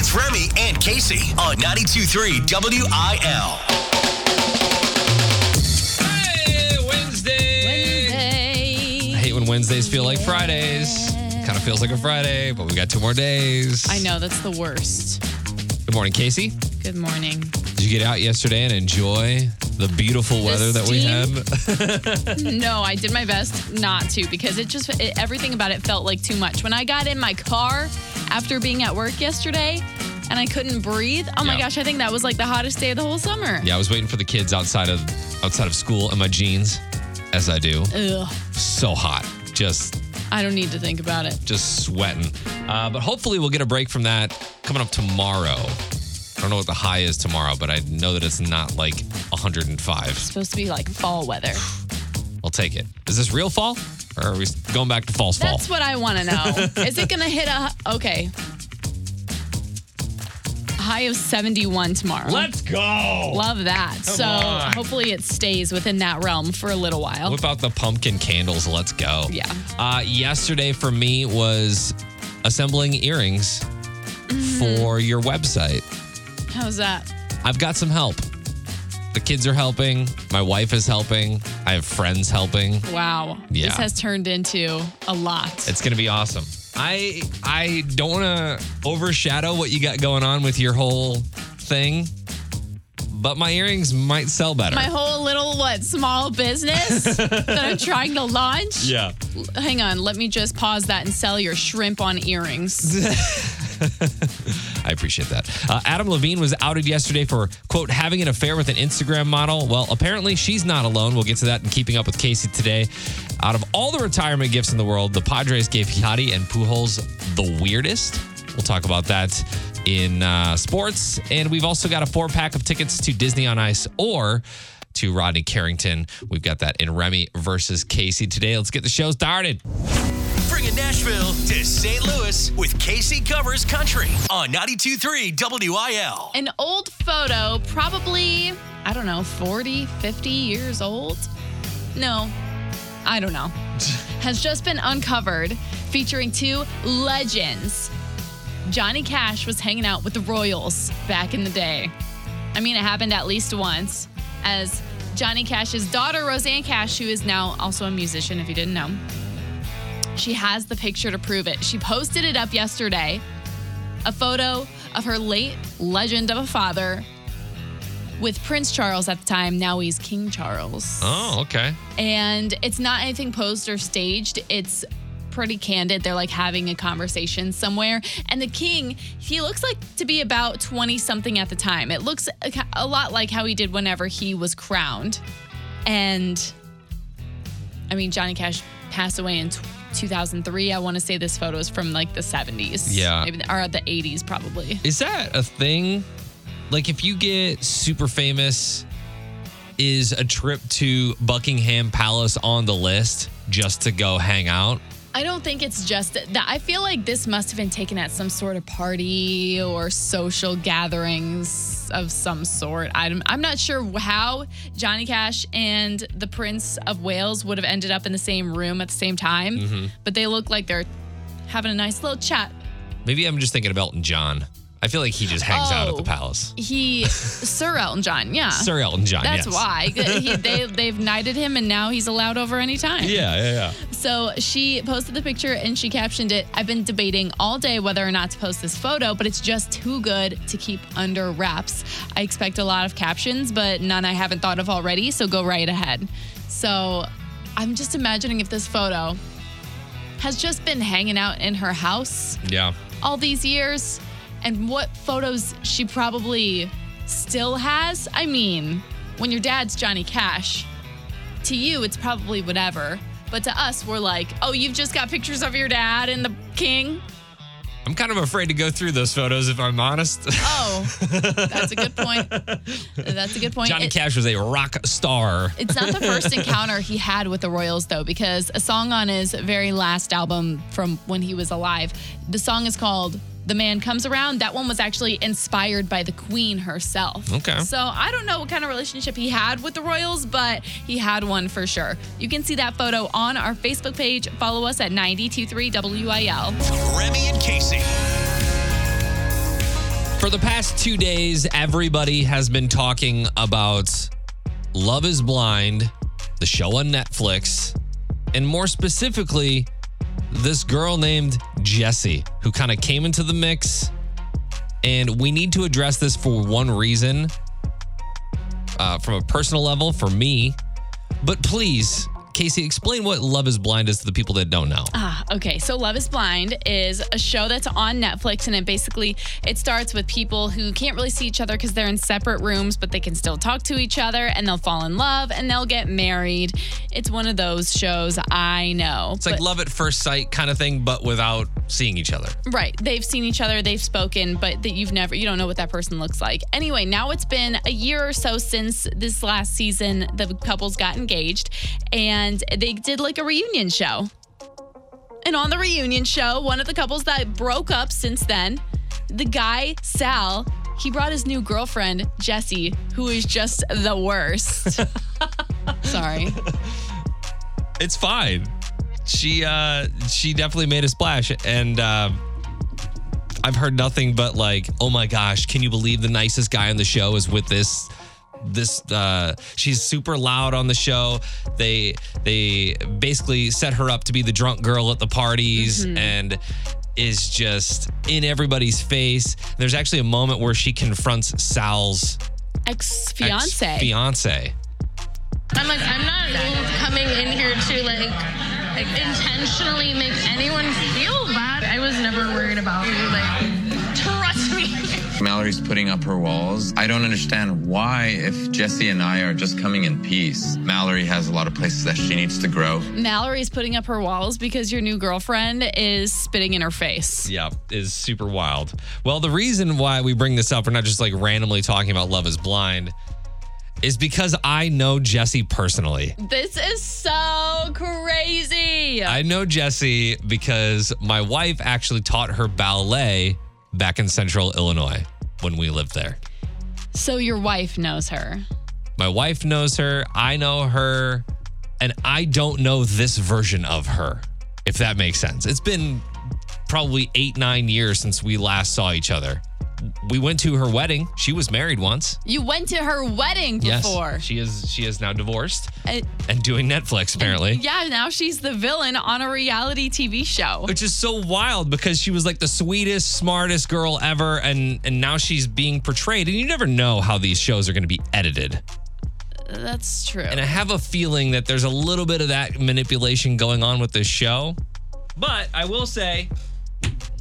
It's Remy and Casey on 92.3 WIL. Hey, Wednesday. Wednesday. I hate when Wednesdays feel like Fridays. Kind of feels like a Friday, but we got two more days. I know that's the worst. Good morning, Casey. Good morning. Did you get out yesterday and enjoy the beautiful weather that we had? No, I did my best not to because it just it, everything about it felt like too much. When I got in my car after being at work yesterday and I couldn't breathe. Oh my Yeah. gosh, I think that was like the hottest day of the whole summer. yeah, I was waiting for the kids outside of outside of school in my jeans, as I do. Ugh. So hot, just I don't need to think about it. just sweating. Uh, but hopefully, we'll get a break from that coming up tomorrow. I don't know what the high is tomorrow, but I know that it's not like 105. It's supposed to be like fall weather. I'll take it. Is this real fall, or are we going back to false fall? That's what I want to know. Is it going to hit a okay? High of 71 tomorrow. Let's go. Love that. so on. hopefully it stays within that realm for a little while. Whip out the pumpkin candles. Let's go. Yeah. Uh, yesterday for me was assembling earrings for your website. How's that? I've got some help. The kids are helping. My wife is helping. I have friends helping. Wow. Yeah. This has turned into a lot. It's going to be awesome. I I don't want to overshadow what you got going on with your whole thing, but my earrings might sell better. My whole little what small business that I'm trying to launch. yeah. Hang on, let me just pause that and sell your shrimp on earrings. I appreciate that. Uh, Adam Levine was outed yesterday for, quote, having an affair with an Instagram model. Well, apparently she's not alone. We'll get to that in Keeping Up with Casey today. Out of all the retirement gifts in the world, the Padres gave Yadi and Pujols the weirdest. We'll talk about that in uh, sports. And we've also got a four pack of tickets to Disney on Ice or to Rodney Carrington. We've got that in Remy versus Casey today. Let's get the show started. Nashville to St. Louis with Casey Covers Country on 92.3 WIL. An old photo, probably, I don't know, 40, 50 years old? No, I don't know. Has just been uncovered featuring two legends. Johnny Cash was hanging out with the Royals back in the day. I mean, it happened at least once, as Johnny Cash's daughter, Rosanne Cash, who is now also a musician, if you didn't know, she has the picture to prove it. She posted it up yesterday a photo of her late legend of a father with Prince Charles at the time. Now he's King Charles. Oh, okay. And it's not anything posed or staged. It's pretty candid. They're like having a conversation somewhere. And the king, he looks like to be about 20 something at the time. It looks a lot like how he did whenever he was crowned. And I mean, Johnny Cash passed away in 2003. I want to say this photo is from like the 70s. Yeah. Maybe, or the 80s, probably. Is that a thing? Like, if you get super famous, is a trip to Buckingham Palace on the list just to go hang out? I don't think it's just that. I feel like this must have been taken at some sort of party or social gatherings of some sort. I'm, I'm not sure how Johnny Cash and the Prince of Wales would have ended up in the same room at the same time, mm-hmm. but they look like they're having a nice little chat. Maybe I'm just thinking of Elton John. I feel like he just hangs out at the Oh. palace. He, Sir Elton John, yeah. Sir Elton John. That's yes. why he, they they've knighted him, and now he's allowed over anytime. Yeah, yeah, yeah. So she posted the picture and she captioned it. I've been debating all day whether or not to post this photo, but it's just too good to keep under wraps. I expect a lot of captions, but none I haven't thought of already, so go right ahead. So I'm just imagining if this photo has just been hanging out in her house Yeah. all these years and what photos she probably still has. I mean, when your dad's Johnny Cash, to you, it's probably whatever. But to us, we're like, oh, you've just got pictures of your dad and the king? I'm kind of afraid to go through those photos if I'm honest. Oh, that's a good point. That's a good point. Johnny It- Cash was a rock star. It's not the first encounter he had with the Royals, though, because a song on his very last album from when he was alive, the song is called The Man Comes Around. That one was actually inspired by the Queen herself. Okay. So I don't know what kind of relationship he had with the Royals, but he had one for sure. You can see that photo on our Facebook page. Follow us at 923 WIL. Remy and Casey. For the past two days, everybody has been talking about Love is Blind, the show on Netflix, and more specifically, this girl named Jessie, who kind of came into the mix. And we need to address this for one reason uh, from a personal level for me. But please, Casey, explain what Love is Blind is to the people that don't know. Ah, okay. So Love is Blind is a show that's on Netflix and it basically it starts with people who can't really see each other because they're in separate rooms, but they can still talk to each other and they'll fall in love and they'll get married. It's one of those shows I know. It's like love at first sight kind of thing, but without seeing each other. Right. They've seen each other, they've spoken, but that you've never, you don't know what that person looks like. Anyway, now it's been a year or so since this last season, the couples got engaged and they did like a reunion show. And on the reunion show, one of the couples that broke up since then, the guy, Sal, he brought his new girlfriend, Jessie, who is just the worst. Sorry. It's fine. She uh she definitely made a splash and uh I've heard nothing but like, "Oh my gosh, can you believe the nicest guy on the show is with this this uh she's super loud on the show. They they basically set her up to be the drunk girl at the parties and is just in everybody's face. There's actually a moment where she confronts Sal's Ex fiance. fiance. I'm like, I'm not coming in here to like intentionally make anyone feel bad. I was never worried about you. Like, trust me. Mallory's putting up her walls. I don't understand why, if Jesse and I are just coming in peace, Mallory has a lot of places that she needs to grow. Mallory's putting up her walls because your new girlfriend is spitting in her face. Yeah, is super wild. Well, the reason why we bring this up, we're not just like randomly talking about Love is Blind, is because I know Jesse personally. This is so crazy. I know Jesse because my wife actually taught her ballet back in central Illinois when we lived there. so your wife knows her. My wife knows her, I know her, and I don't know this version of her, if that makes sense. It's been probably eight, nine years since we last saw each other. We went to her wedding. She was married once. You went to her wedding before. Yes, she is. She is now divorced Uh, and doing Netflix apparently. yeah, now she's the villain on a reality TV show. Which is so wild because she was like the sweetest, smartest girl ever, and and now she's being portrayed. And you never know how these shows are going to be edited. That's true. And I have a feeling that there's a little bit of that manipulation going on with this show. But I will say,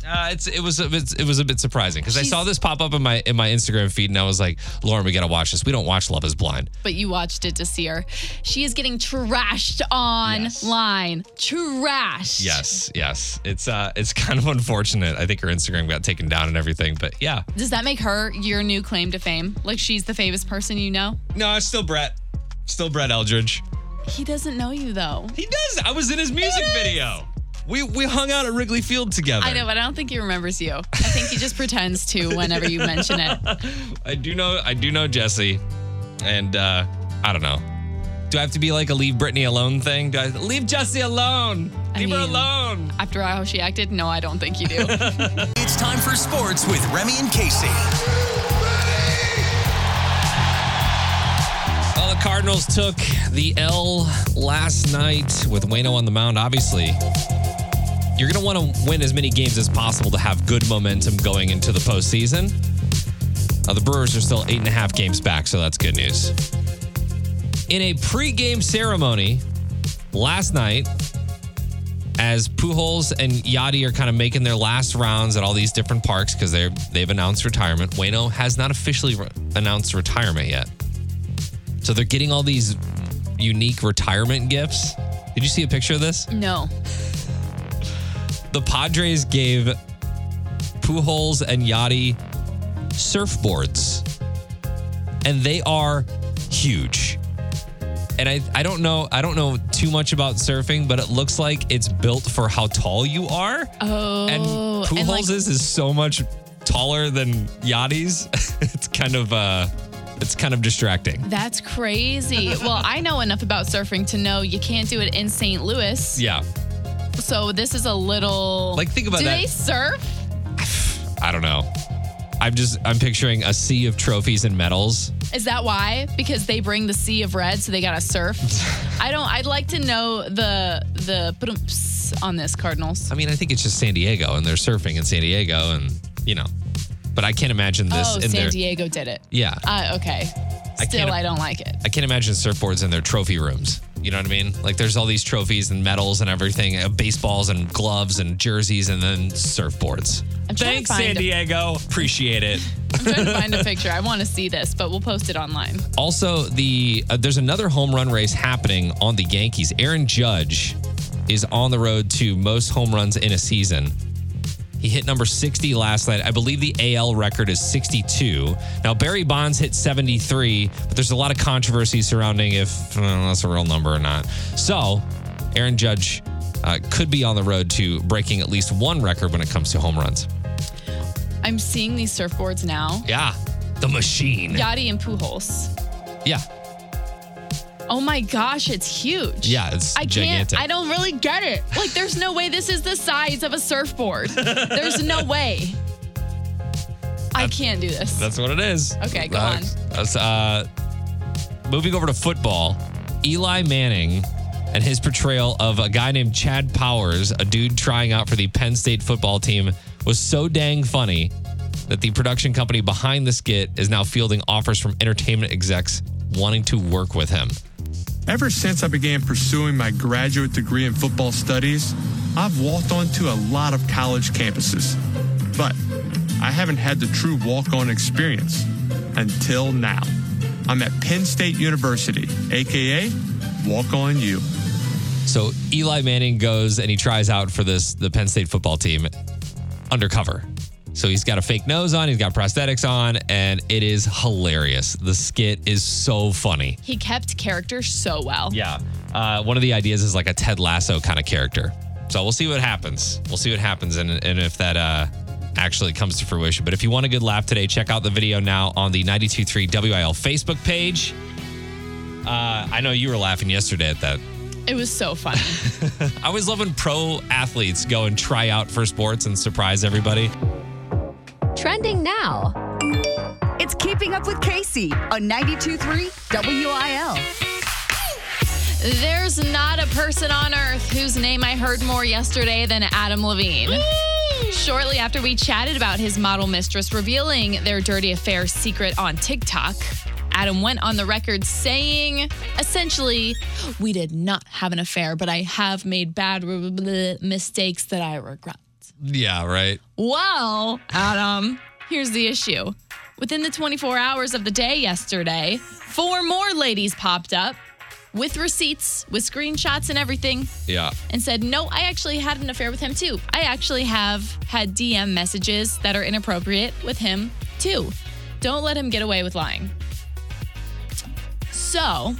uh, it's it was a bit, it was a bit surprising because I She's- saw this pop up in my in my Instagram feed, and I was like, Lauren, we got to watch this. We don't watch Love Is Blind. but you watched it to see her. She is getting trashed online. Trashed. Yes, yes. It's uh it's kind of unfortunate. I think her Instagram got taken down and everything, but yeah. Does that make her your new claim to fame? Like she's the famous person you know? No, it's still Brett. Still Brett Eldredge. He doesn't know you though. He does. I was in his music video. We we hung out at Wrigley Field together. I know, but I don't think he remembers you. I think he just pretends to whenever you mention it. I do know I do know Jesse. And uh I don't know. Do I have to be like a leave Brittany alone thing? Do I leave Jesse alone? I Leave her alone. After how she acted, no, I don't think you do. It's time for sports with Remy and Casey. Well, the Cardinals took the L last night with Waino on the mound, obviously. You're going to want to win as many games as possible to have good momentum going into the postseason. Uh, the Brewers are still eight and a half games back, so that's good news. In a pregame ceremony last night, as Pujols and Yadi are kind of making their last rounds at all these different parks because they're they've announced retirement. Waino has not officially re- announced retirement yet, so they're getting all these unique retirement gifts. Did you see a picture of this? no. The Padres gave Pujols and Yadi surfboards, and they are huge. And I, I don't know I don't know too much about surfing, but it looks like it's built for how tall you are. Oh. and Pujols and, like, is is so much taller than Yadi's. it's kind of uh it's kind of distracting. That's crazy. well, I know enough about surfing to know you can't do it in St. Louis. Yeah. So this is a little Like, think about do that. they surf? I don't know. I'm just I'm picturing a sea of trophies and medals. Is that why? Because they bring the sea of red, so they gotta surf. I don't. I'd like to know the the on this Cardinals. I mean, I think it's just San Diego, and they're surfing in San Diego, and you know. But I can't imagine this oh, in San their. Diego did it. Yeah, Uh, okay. I Still, can't- I don't like it. I can't imagine surfboards in their trophy rooms. You know what I mean? Like there's all these trophies and medals and everything, uh, baseballs and gloves and jerseys, and then surfboards. I'm trying to Thanks, find San a- Diego. Appreciate it. I'm trying to find a picture. I want to see this, but we'll post it online. Also, the uh, there's another home run race happening on the Yankees. Aaron Judge is on the road to most home runs in a season. He hit number 60 last night. I believe the AL record is 62. Now Barry Bonds hit 73, but there's a lot of controversy surrounding if uh, that's a real number or not. So, Aaron Judge uh, could be on the road to breaking at least one record when it comes to home runs. I'm seeing these surfboards now. Yeah, the machine. Yadi and Pujols. Yeah, Oh my gosh, it's huge. Yeah, it's I can't. gigantic. I don't really get it. Like, there's no way this is the size of a surfboard. there's no way. I can't do this. That's what it is. Okay, go Uh, on. that's, uh, moving over to football, Eli Manning and his portrayal of a guy named Chad Powers, a dude trying out for the Penn State football team, was so dang funny that the production company behind the skit is now fielding offers from entertainment execs wanting to work with him. Ever since I began pursuing my graduate degree in football studies, I've walked onto a lot of college campuses. But I haven't had the true walk on experience until now. I'm at Penn State University, aka Walk On You. So Eli Manning goes and he tries out for this the Penn State football team undercover. So he's got a fake nose on, he's got prosthetics on, and it is hilarious. The skit is so funny. He kept character so well. Yeah. Uh, one of the ideas is like a Ted Lasso kind of character. So we'll see what happens. We'll see what happens and, and if that uh, actually comes to fruition. But if you want a good laugh today, check out the video now on the 923 WIL Facebook page. Uh, I know you were laughing yesterday at that. It was so funny. I always love when pro athletes go and try out for sports and surprise everybody. Trending now. It's Keeping Up with Casey on 92.3 WIL. There's not a person on earth whose name I heard more yesterday than Adam Levine. Shortly after we chatted about his model mistress revealing their dirty affair secret on TikTok, Adam went on the record saying, essentially, we did not have an affair, but I have made bad mistakes that I regret. Yeah, right. Well, Adam, here's the issue. Within the 24 hours of the day yesterday, four more ladies popped up with receipts, with screenshots and everything, Yeah. and said, No, I actually had an affair with him too. I actually have had DM messages that are inappropriate with him too. Don't let him get away with lying. So,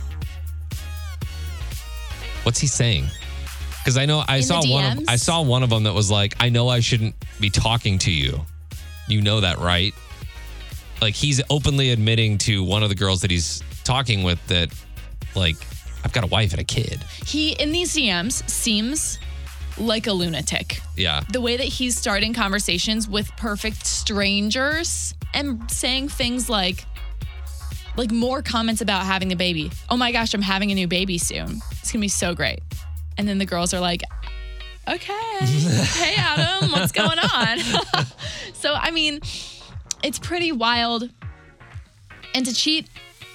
What's he saying? Because I know I In saw one. Of, I saw one of them that was like, "I know I shouldn't be talking to you. You know that, right?" Like he's openly admitting to one of the girls that he's talking with that, like, I've got a wife and a kid. he in these DMs seems like a lunatic. Yeah. the way that he's starting conversations with perfect strangers and saying things like like more comments about having a baby. Oh my gosh, I'm having a new baby soon. It's going to be so great. And then the girls are like, "Okay. hey Adam, what's going on?" so I mean, it's pretty wild. And to cheat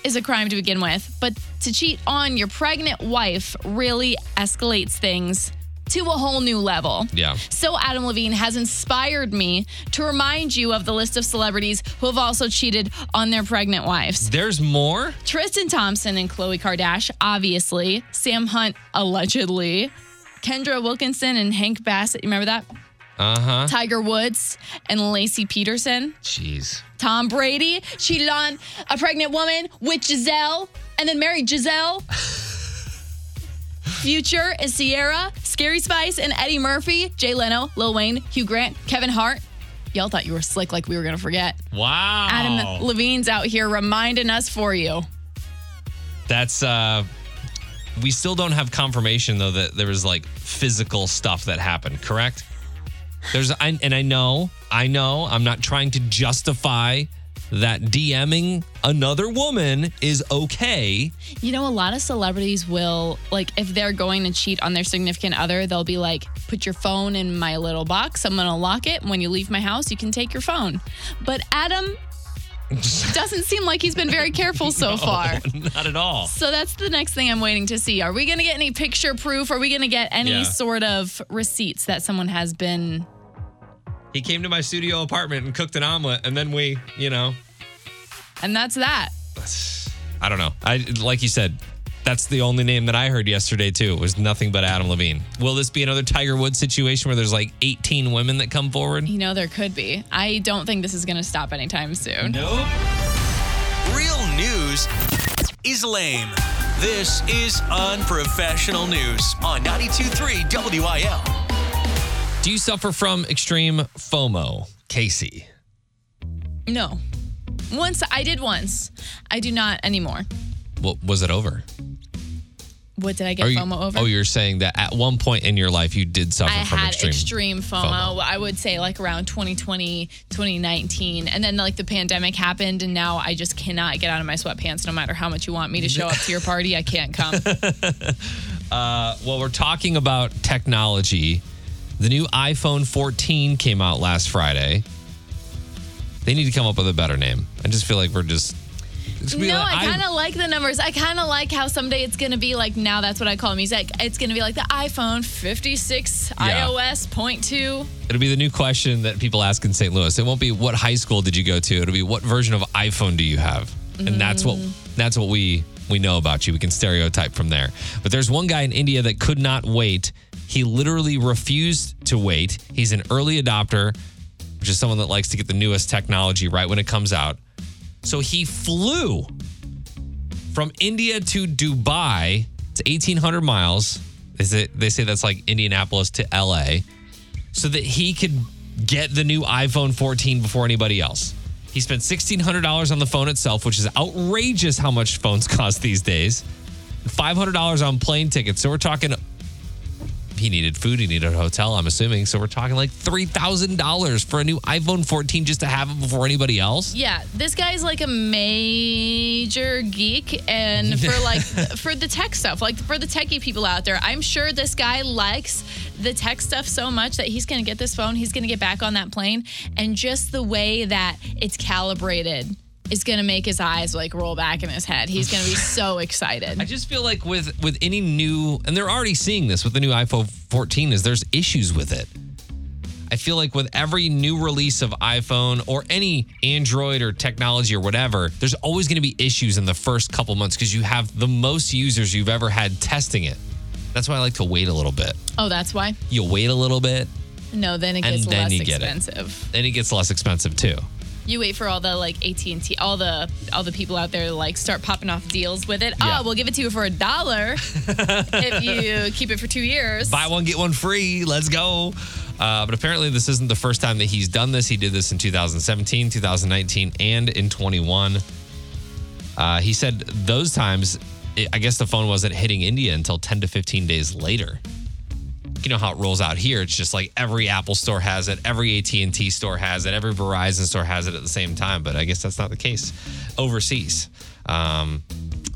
is a crime to begin with, but to cheat on your pregnant wife really escalates things to a whole new level. Yeah. So Adam Levine has inspired me to remind you of the list of celebrities who have also cheated on their pregnant wives. There's more. Tristan Thompson and Khloe Kardashian, obviously. Sam Hunt, allegedly. Kendra Wilkinson and Hank Baskett, you remember that? Uh huh. Tiger Woods and Lacey Peterson. Jeez. Tom Brady cheated on a pregnant woman with Gisele and then married Gisele. Future and Ciara, Scary Spice and Eddie Murphy, Jay Leno, Lil Wayne, Hugh Grant, Kevin Hart. Y'all thought you were slick like we were going to forget. Wow. Adam Levine's out here reminding us for you. That's uh we still don't have confirmation though that there was like physical stuff that happened, correct? There's I, and I know I know I'm not trying to justify that DMing another woman is okay. You know, a lot of celebrities will, like, if they're going to cheat on their significant other, they'll be like, put your phone in my little box. I'm going to lock it. When you leave my house, you can take your phone. But Adam doesn't seem like he's been very careful so far. Not at all. So that's the next thing I'm waiting to see. Are we going to get any picture proof? Are we going to get any Yeah. sort of receipts that someone has been? He came to my studio apartment and cooked an omelet, and then we, you know, And that's that. I don't know. I like you said, that's the only name that I heard yesterday too. Was nothing but Adam Levine. Will this be another Tiger Woods situation where there's like 18 women that come forward? You know, there could be. I don't think this is going to stop anytime soon. Nope. Real news is lame. This is unprofessional news on 92.3 WIL. Do you suffer from extreme FOMO, Casey? No. Once I did once. I do not anymore. Well, was it over? What did I get Are you- FOMO over? Oh, you're saying that at one point in your life you did suffer I from had extreme, extreme, FOMO, I would say like around 2020, 2019. And then like the pandemic happened and now I just cannot get out of my sweatpants no matter how much you want me to show up to your party. I can't come. Uh, well, we're talking about technology. The new iPhone 14 came out last Friday. They need to come up with a better name. I just feel like we're just. it's gonna be no, like I kind of like the numbers. I kind of like how someday it's going to be like now that's what I call music. It's going to be like the iPhone 56 Yeah. iOS point two. It'll be the new question that people ask in St. Louis. It won't be what high school did you go to. It'll be what version of iPhone do you have, and that's what mm. that's what we we know about you. We can stereotype from there. But there's one guy in India that could not wait. He literally refused to wait. He's an early adopter, which is someone that likes to get the newest technology right when it comes out. So he flew from India to Dubai. It's 1,800 miles. They say, that's like Indianapolis to LA so that he could get the new iPhone 14 before anybody else. He spent $1,600 on the phone itself, which is outrageous how much phones cost these days. $500 on plane tickets. So we're talking, he needed food, he needed a hotel, I'm assuming. So we're talking like $3,000 for a new iPhone 14 just to have it before anybody else. Yeah, this guy's like a major geek, and for like for the tech stuff, like for the techie people out there, I'm sure this guy likes the tech stuff so much that he's gonna get this phone, he's gonna get back on that plane, and just the way that it's calibrated is gonna make his eyes like roll back in his head. He's gonna be so excited. I just feel like with with any new, and they're already seeing this with the new iPhone 14, is there's issues with it. I feel like with every new release of iPhone or any Android or technology or whatever, there's always going to be issues in the first couple months because you have the most users you've ever had testing it. That's why I like to wait a little bit. oh, that's why. You wait a little bit, No, then it And gets then less you get it. expensive. then it gets less expensive too. You wait for all the like AT and T, all the all the people out there to like start popping off deals with it. Yeah. Oh, we'll give it to you for a dollar if you keep it for two years. Buy one, get one free. Let's go. Uh, but apparently, this isn't the first time that he's done this. He did this in 2017, 2019, and in 21. Uh, he said those times, it, I guess the phone wasn't hitting India until 10 to 15 days later. You know how it rolls out here. It's just like every Apple store has it, every AT&T store has it, every Verizon store has it at the same time. But I guess that's not the case overseas. Um,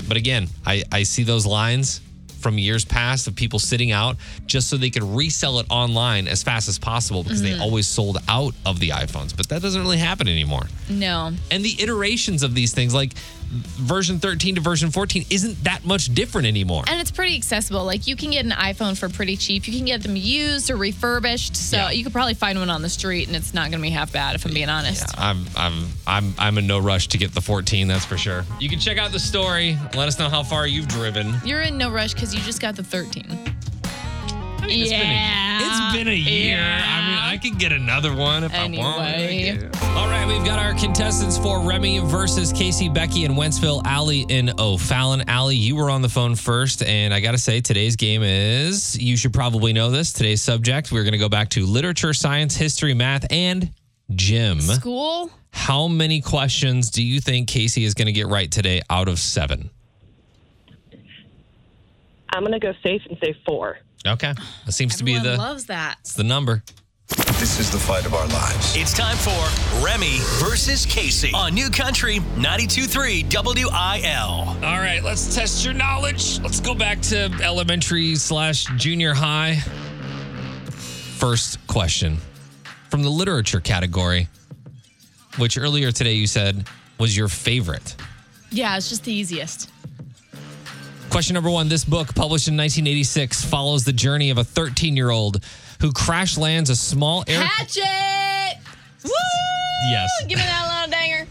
but again, I, I see those lines from years past of people sitting out just so they could resell it online as fast as possible because they always sold out of the iPhones. But that doesn't really happen anymore. no, And the iterations of these things, like version 13 to version 14, isn't that much different anymore. and it's pretty accessible. Like you can get an iPhone for pretty cheap. You can get them used or refurbished. So Yeah. you could probably find one on the street, and it's not going to be half bad if I'm being honest. I'm I'm I'm I'm in no rush to get the 14, that's for sure. You can check out the story. Let us know how far you've driven. You're in no rush because you just got the 13. It's been a- Yeah. it's been a year. I mean, I could get another one if Anyway. I want. All right, we've got our contestants for Remy versus Casey, Becky and Wentzville, Allie in O'Fallon. Allie, you were on the phone first, and I got to say, today's game is you should probably know this. Today's subject, we're going to go back to literature, science, history, math, and gym. School? How many questions do you think Casey is going to get right today out of seven? I'm going to go safe and say four. Okay. That seems to be the loves that. It's the number. This is the fight of our lives. It's time for Remy versus Casey on New Country 92.3 WIL. All right, let's test your knowledge. Let's go back to elementary slash junior high. First question from the literature category, which earlier today you said was your favorite. Yeah, it's just the easiest. Question number one This book, published in 1986, follows the journey of a 13 year old who crash lands a small air. Hatchet! Woo! Yes. Give me that little danger.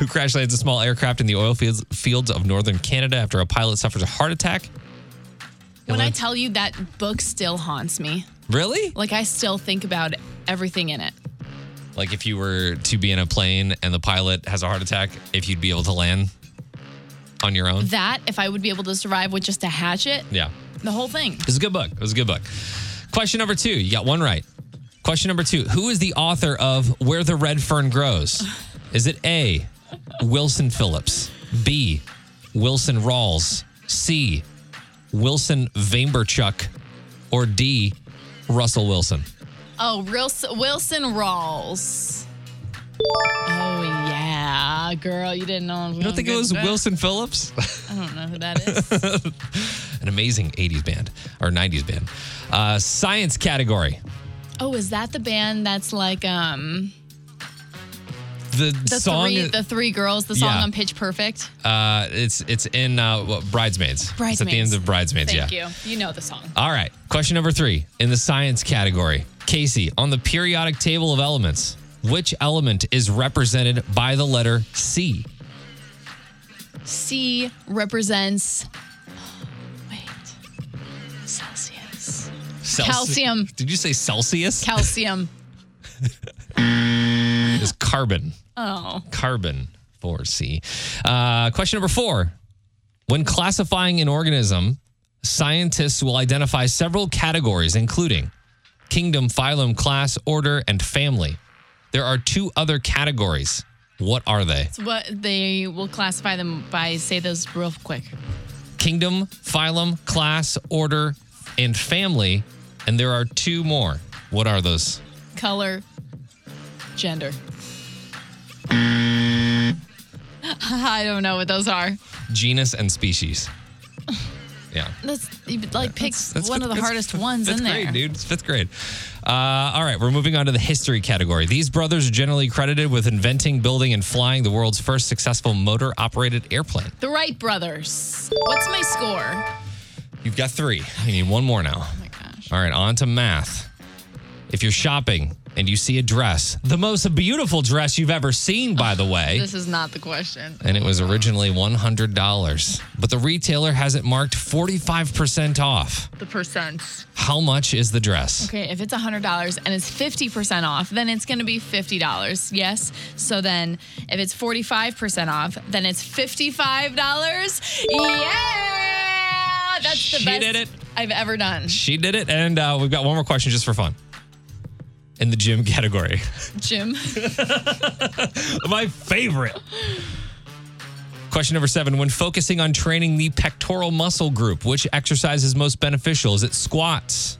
who crash lands a small aircraft in the oil fields, fields of northern Canada after a pilot suffers a heart attack. When I tell you that book still haunts me, Really? like I still think about everything in it. Like if you were to be in a plane and the pilot has a heart attack, if you'd be able to land on your own. That, if I would be able to survive with just a hatchet, Yeah. the whole thing. It was a good book. It was a good book. Question number two. You got one right. Question number two. Who is the author of Where the Red Fern Grows? Is it A, Wilson Phillips, B, Wilson Rawls, C, Wilson Vaimberchuk, or D, Russell Wilson? Oh, Wilson Rawls. Oh, yeah. Girl, you didn't know. You don't think it was Wilson Phillips? I don't know who that is. An amazing 80s band or 90s band. Uh, science category. oh, is that the band that's like um The, the song three the three girls, the song Yeah. on Pitch Perfect? uh, it's it's in uh, what, Bridesmaids. It's at the end of Bridesmaids, Thank yeah. you. You know the song. All right. Question number three in the science category. Casey, on the periodic table of elements, which element is represented by the letter C? C represents wait. Celsius. Celsi- Calcium. Did you say Celsius? Calcium. It's carbon. Oh. Carbon for C. Uh, question number four. When classifying an organism, scientists will identify several categories, including kingdom, phylum, class, order, and family. There are two other categories. What are they? It's what they will classify them by say those real quick. Kingdom, phylum, class, order, and family. And there are two more. What are those? Color, gender. I don't know what those are. Genus and species. Yeah. That's you like pick one of the hardest ones fifth in grade, there. dude. It's fifth grade. Uh, all right, we're moving on to the history category. These brothers are generally credited with inventing, building, and flying the world's first successful motor operated airplane. The Wright brothers. What's my score? You've got three. You need one more now. Oh my gosh. All right, on to math. If you're shopping and you see a dress, the most beautiful dress you've ever seen, by the way, This is not the question. and it was originally $100, but the retailer has it marked 45% off. The percent. How much is the dress? Okay, if it's $100 and it's 50% off, then it's going to be $50. Yes. So then if it's 45% off, then it's $55. Yeah! That's the She best did it. I've ever done. She did it. And uh, we've got one more question just for fun in the gym category. Gym. My favorite. Question number seven. When focusing on training the pectoral muscle group, which exercise is most beneficial? Is it squats,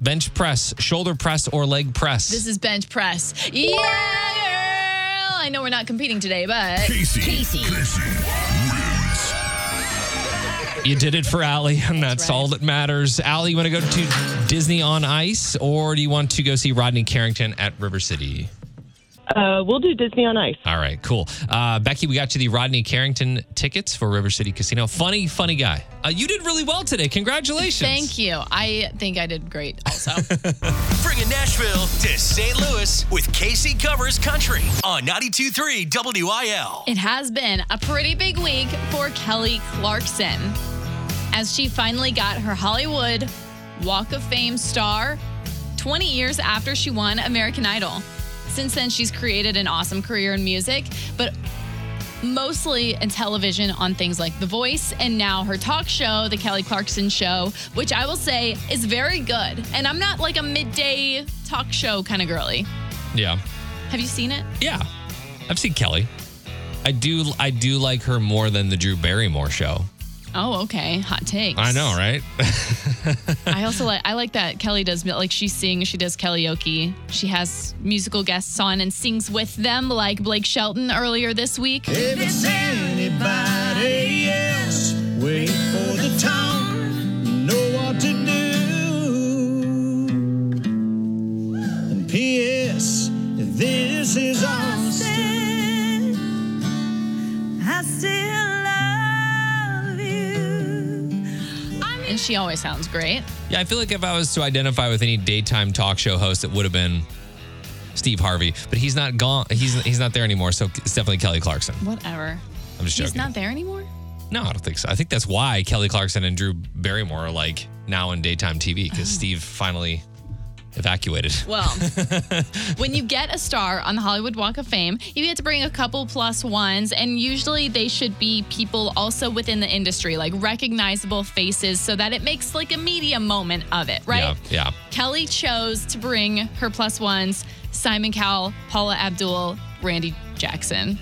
bench press, shoulder press, or leg press? This is bench press. Yeah! girl! I know we're not competing today, but Casey. Casey. Casey. You did it for Allie, and that's, right. all that matters. Allie, you want to go to Disney on Ice, or do you want to go see Rodney Carrington at River City? Uh, we'll do Disney on Ice. All right, cool. Uh, Becky, we got you the Rodney Carrington tickets for River City Casino. Funny, funny guy. Uh, you did really well today. Congratulations. Thank you. I think I did great also. Bringing Nashville to St. Louis with Casey Covers Country on 92.3 WIL. It has been a pretty big week for Kelly Clarkson as she finally got her Hollywood Walk of Fame star 20 years after she won American Idol. Since then, she's created an awesome career in music, but mostly in television on things like The Voice and now her talk show, The Kelly Clarkson Show, which I will say is very good. And I'm not like a midday talk show kind of girly. Yeah. Have you seen it? Yeah. I've seen Kelly. I do I do like her more than the Drew Barrymore show. Oh, okay. Hot takes. I know, right? I also like I like that Kelly does like she sings, she does karaoke. She has musical guests on and sings with them, like Blake Shelton earlier this week. If it's anybody else, wait she always sounds great. Yeah, I feel like if I was to identify with any daytime talk show host, it would have been Steve Harvey. But he's not gone. He's he's not there anymore. So it's definitely Kelly Clarkson. Whatever. I'm just joking. He's not there anymore? no, I don't think so. I think that's why Kelly Clarkson and Drew Barrymore are like now in daytime TV because oh. Steve finally evacuated. Well, when you get a star on the Hollywood Walk of Fame, you get to bring a couple plus ones, and usually they should be people also within the industry, like recognizable faces, so that it makes like a media moment of it, right? Yeah. Yeah. Kelly chose to bring her plus ones Simon Cowell, Paula Abdul, Randy Jackson.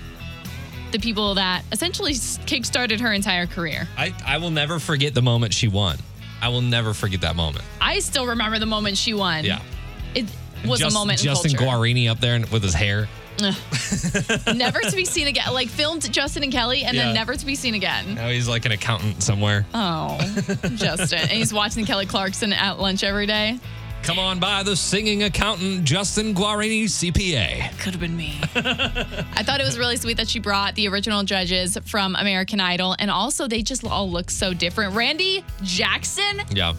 The people that essentially kickstarted her entire career. I, I will never forget the moment she won. I will never forget that moment. I still remember the moment she won. Yeah. It was Just- a moment Justin in culture. Guarini up there with his hair. Ugh. never to be seen again. Like filmed Justin and Kelly and Yeah. then never to be seen again. Now he's like an accountant somewhere. Oh, Justin. And he's watching Kelly Clarkson at lunch every day. Come on by the singing accountant Justin Guarini CPA. Could have been me. I thought it was really sweet that she brought the original judges from American Idol. And also, they just all look so different. Randy Jackson, Yeah.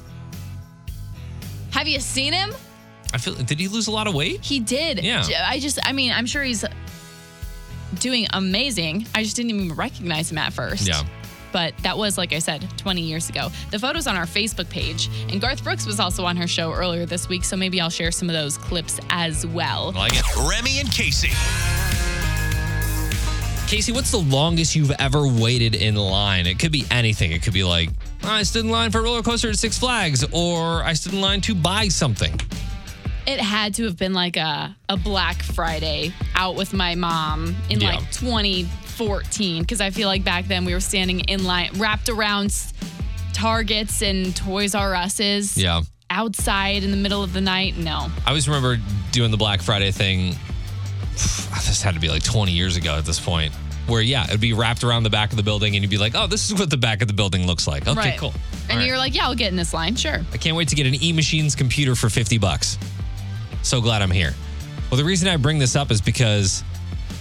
have you seen him? I feel did he lose a lot of weight? He did. Yeah. J- I just, I mean, I'm sure he's doing amazing. I just didn't even recognize him at first. Yeah. But that was, like I said, 20 years ago. The photo's on our Facebook page, and Garth Brooks was also on her show earlier this week, so maybe I'll share some of those clips as well. Like it. Remy and Casey. Casey, what's the longest you've ever waited in line? It could be anything. It could be like, "Oh, I stood in line for a roller coaster at Six Flags, or I stood in line to buy something. It had to have been like a, a Black Friday out with my mom in Yeah. like 2014, because I feel like back then we were standing in line, wrapped around Targets and Toys R Us's. Yeah. Outside in the middle of the night, no. I always remember doing the Black Friday thing. This had to be like 20 years ago at this point. Where yeah, it'd be wrapped around the back of the building, and you'd be like, "Oh, this is what the back of the building looks like." Okay, right. cool. And All right. you're like, yeah, I'll get in this line, sure. I can't wait to get an E Machines computer for 50 bucks. So glad I'm here. Well, the reason I bring this up is because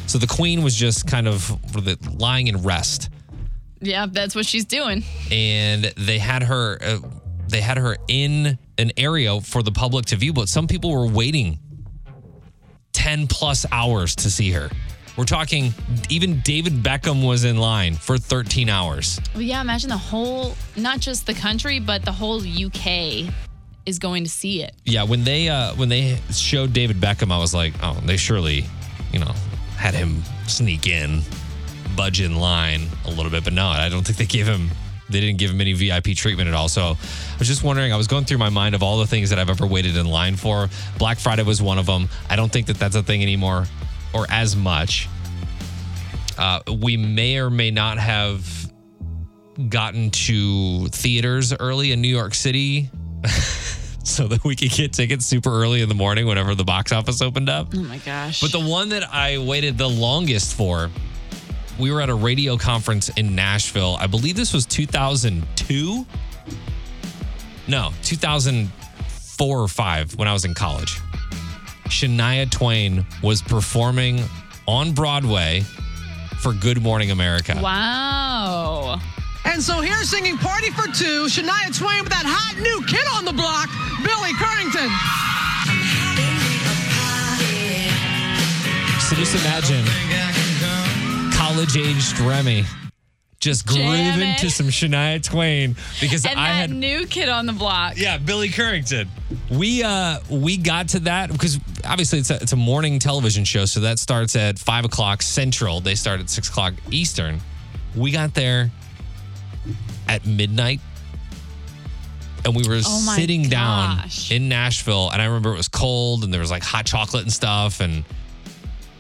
so the queen was just kind of what is it, lying in rest Yeah, that's what she's doing. and they had her uh, they had her in an area for the public to view, but some people were waiting 10 plus hours to see her. We're talking even David Beckham was in line for 13 hours. Well, yeah, imagine the whole, not just the country, but the whole UK is going to see it. Yeah, when they uh when they showed David Beckham, I was like, oh, they surely, you know, had him sneak in, budge in line a little bit, but no, I don't think they gave him. They didn't give him any VIP treatment at all. So I was just wondering. I was going through my mind of all the things that I've ever waited in line for. Black Friday was one of them. I don't think that that's a thing anymore, or as much. Uh, we may or may not have gotten to theaters early in New York City so that we could get tickets super early in the morning whenever the box office opened up. Oh my gosh. But the one that I waited the longest for, we were at a radio conference in Nashville. I believe this was 2002. No, 2004 or 5 when I was in college. Shania Twain was performing on Broadway for Good Morning America. Wow. And so here singing Party for Two, Shania Twain with that hot new kid on the block, Billy Currington. So just imagine college aged Remy just grooving Jamming. to some Shania Twain because And I that had new kid on the block. Yeah, Billy Currington. We uh we got to that because obviously it's a, it's a morning television show, so that starts at five o'clock central. They start at six o'clock eastern. We got there at midnight, and we were Oh sitting down in Nashville. And I remember it was cold, and there was like hot chocolate and stuff, and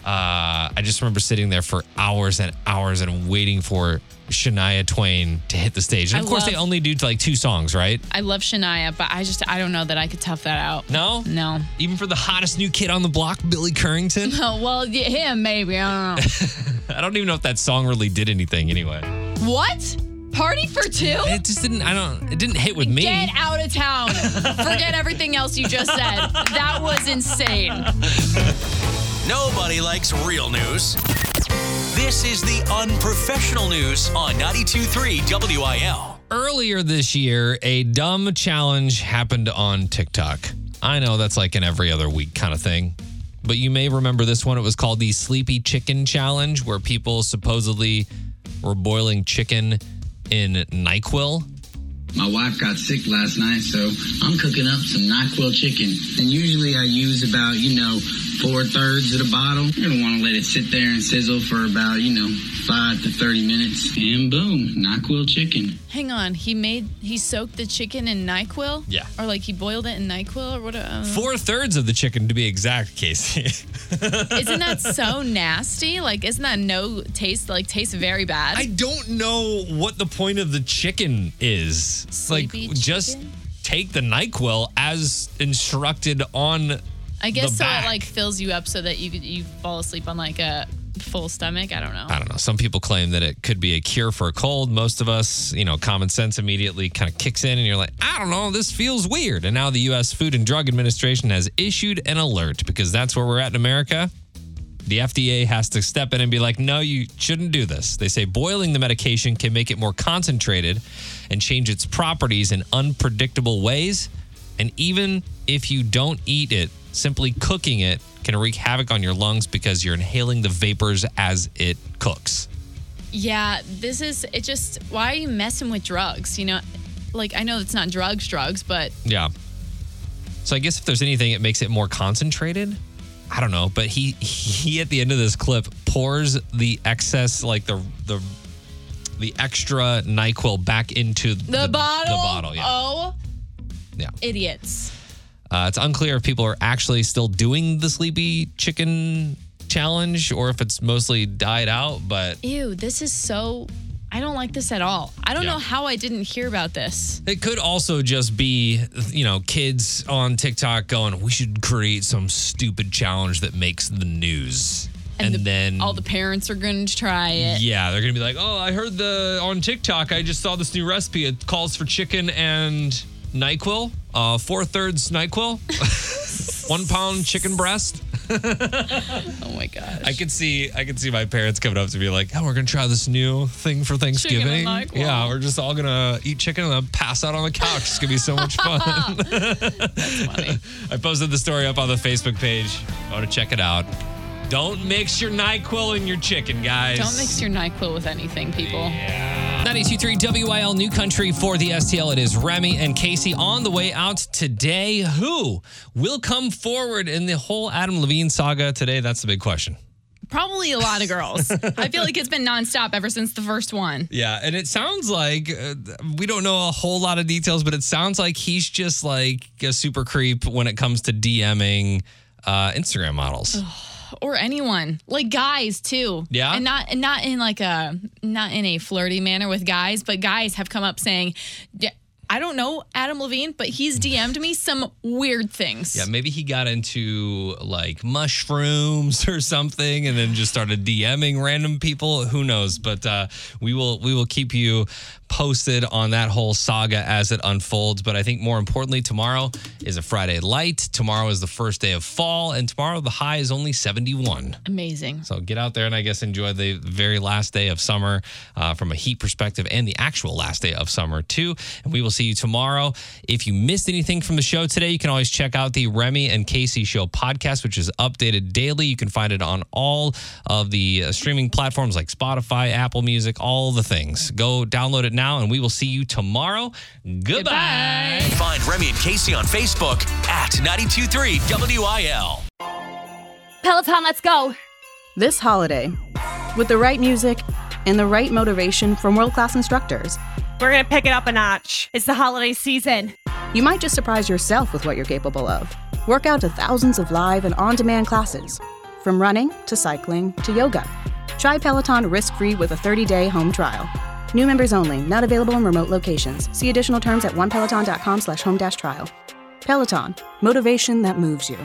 Uh, I just remember sitting there for hours and hours and waiting for Shania Twain to hit the stage. And I of course, they only do like two songs, right? I love Shania, but I just I don't know that I could tough that out. No, No. even for the hottest new kid on the block, Billy Currington. Oh, well, yeah, him maybe. I don't know. I don't even know if that song really did anything anyway. what? Party for two? It just didn't. I don't. It didn't hit with me. Get out of town. Forget everything else you just said. That was insane. Nobody likes real news. This is the unprofessional news on 92.3 WIL. Earlier this year, a dumb challenge happened on TikTok. I know that's like an every other week kind of thing, but you may remember this one. It was called the Sleepy Chicken Challenge, where people supposedly were boiling chicken in NyQuil. My wife got sick last night, so I'm cooking up some NyQuil chicken. And usually I use about, you know, four thirds of the bottle. You're gonna wanna let it sit there and sizzle for about, you know, five to 30 minutes. And boom, NyQuil chicken. Hang on. He made, he soaked the chicken in NyQuil? Yeah. Or like he boiled it in NyQuil or what? Uh, Four thirds of the chicken, to be exact, Casey. Isn't that so nasty? Like, isn't that no taste? Like, tastes very bad. I don't know what the point of the chicken is. Sleepy like, just take the NyQuil as instructed on. I guess so. back. It like fills you up so that you you fall asleep on like a full stomach. I don't know. I don't know. Some people claim that it could be a cure for a cold. Most of us, you know, common sense immediately kind of kicks in and you're like, I don't know, this feels weird. And now the U.S. Food and Drug Administration has issued an alert because that's where we're at in America. The FDA has to step in and be like, no, you shouldn't do this. They say boiling the medication can make it more concentrated and change its properties in unpredictable ways. And even if you don't eat it, simply cooking it can wreak havoc on your lungs because you're inhaling the vapors as it cooks. Yeah, this is it. Just why are you messing with drugs? You know, like I know it's not drugs, drugs, but Yeah. So I guess if there's anything, it makes it more concentrated. I don't know, but he he at the end of this clip pours the excess, like the the the extra Nyquil back into the, bottle. The bottle, yeah. Oh, Yeah. idiots. Uh, it's unclear if people are actually still doing the sleepy chicken challenge or if it's mostly died out. But Ew, this is so. I don't like this at all. I don't Yeah. know how I didn't hear about this. It could also just be, you know, kids on TikTok going, we should create some stupid challenge that makes the news. And, the- then all the parents are going to try it. Yeah, they're gonna be like, "Oh, I heard the on TikTok. I just saw this new recipe. It calls for chicken and Nyquil, uh, four thirds Nyquil, one pound chicken breast." Oh my gosh. I could see, I could see my parents coming up to me like, "Oh, we're gonna try this new thing for Thanksgiving. Yeah, we're just all gonna eat chicken and then pass out on the couch. It's gonna be so much fun." That's funny. I posted the story up on the Facebook page. I want to check it out. Don't mix your NyQuil and your chicken, guys. Don't mix your NyQuil with anything, people. 923 WIL New Country for the STL. It is Remy and Casey on the way out today. Who will come forward in the whole Adam Levine saga today? That's the big question. Probably a lot of girls. I feel like it's been nonstop ever since the first one. Yeah, and it sounds like uh, we don't know a whole lot of details, but it sounds like he's just like a super creep when it comes to DMing uh, Instagram models. Or anyone like guys too Yeah? and not and not in like a not in a flirty manner with guys but guys have come up saying i don't know adam levine but he's dm'd me some weird things Yeah, maybe he got into like mushrooms or something and then just started DMing random people. Who knows? But uh, we will we will keep you posted on that whole saga as it unfolds. But I think more importantly, tomorrow is a Friday light. Tomorrow is the first day of fall, and tomorrow the high is only 71. amazing So get out there and I guess enjoy the very last day of summer uh, from a heat perspective and the actual last day of summer too. And we will see you tomorrow. If you missed anything from the show today, you can always check out the Remy and Casey Show podcast, which is updated daily. You can find it on all of the uh, streaming platforms like Spotify, Apple Music, all the things. Go download it now, and we will see you tomorrow. Goodbye. Find Remy and Casey on Facebook at 92.3 WIL. Peloton, let's go. This holiday, with the right music and the right motivation from world class instructors, We're going to pick it up a notch. It's the holiday season. you might just surprise yourself with what you're capable of. Work out to thousands of live and on demand classes, from running to cycling to yoga. Try Peloton risk free with a 30 day home trial. New members only, not available in remote locations. See additional terms at onepeloton.com slash home dash trial. Peloton, motivation that moves you.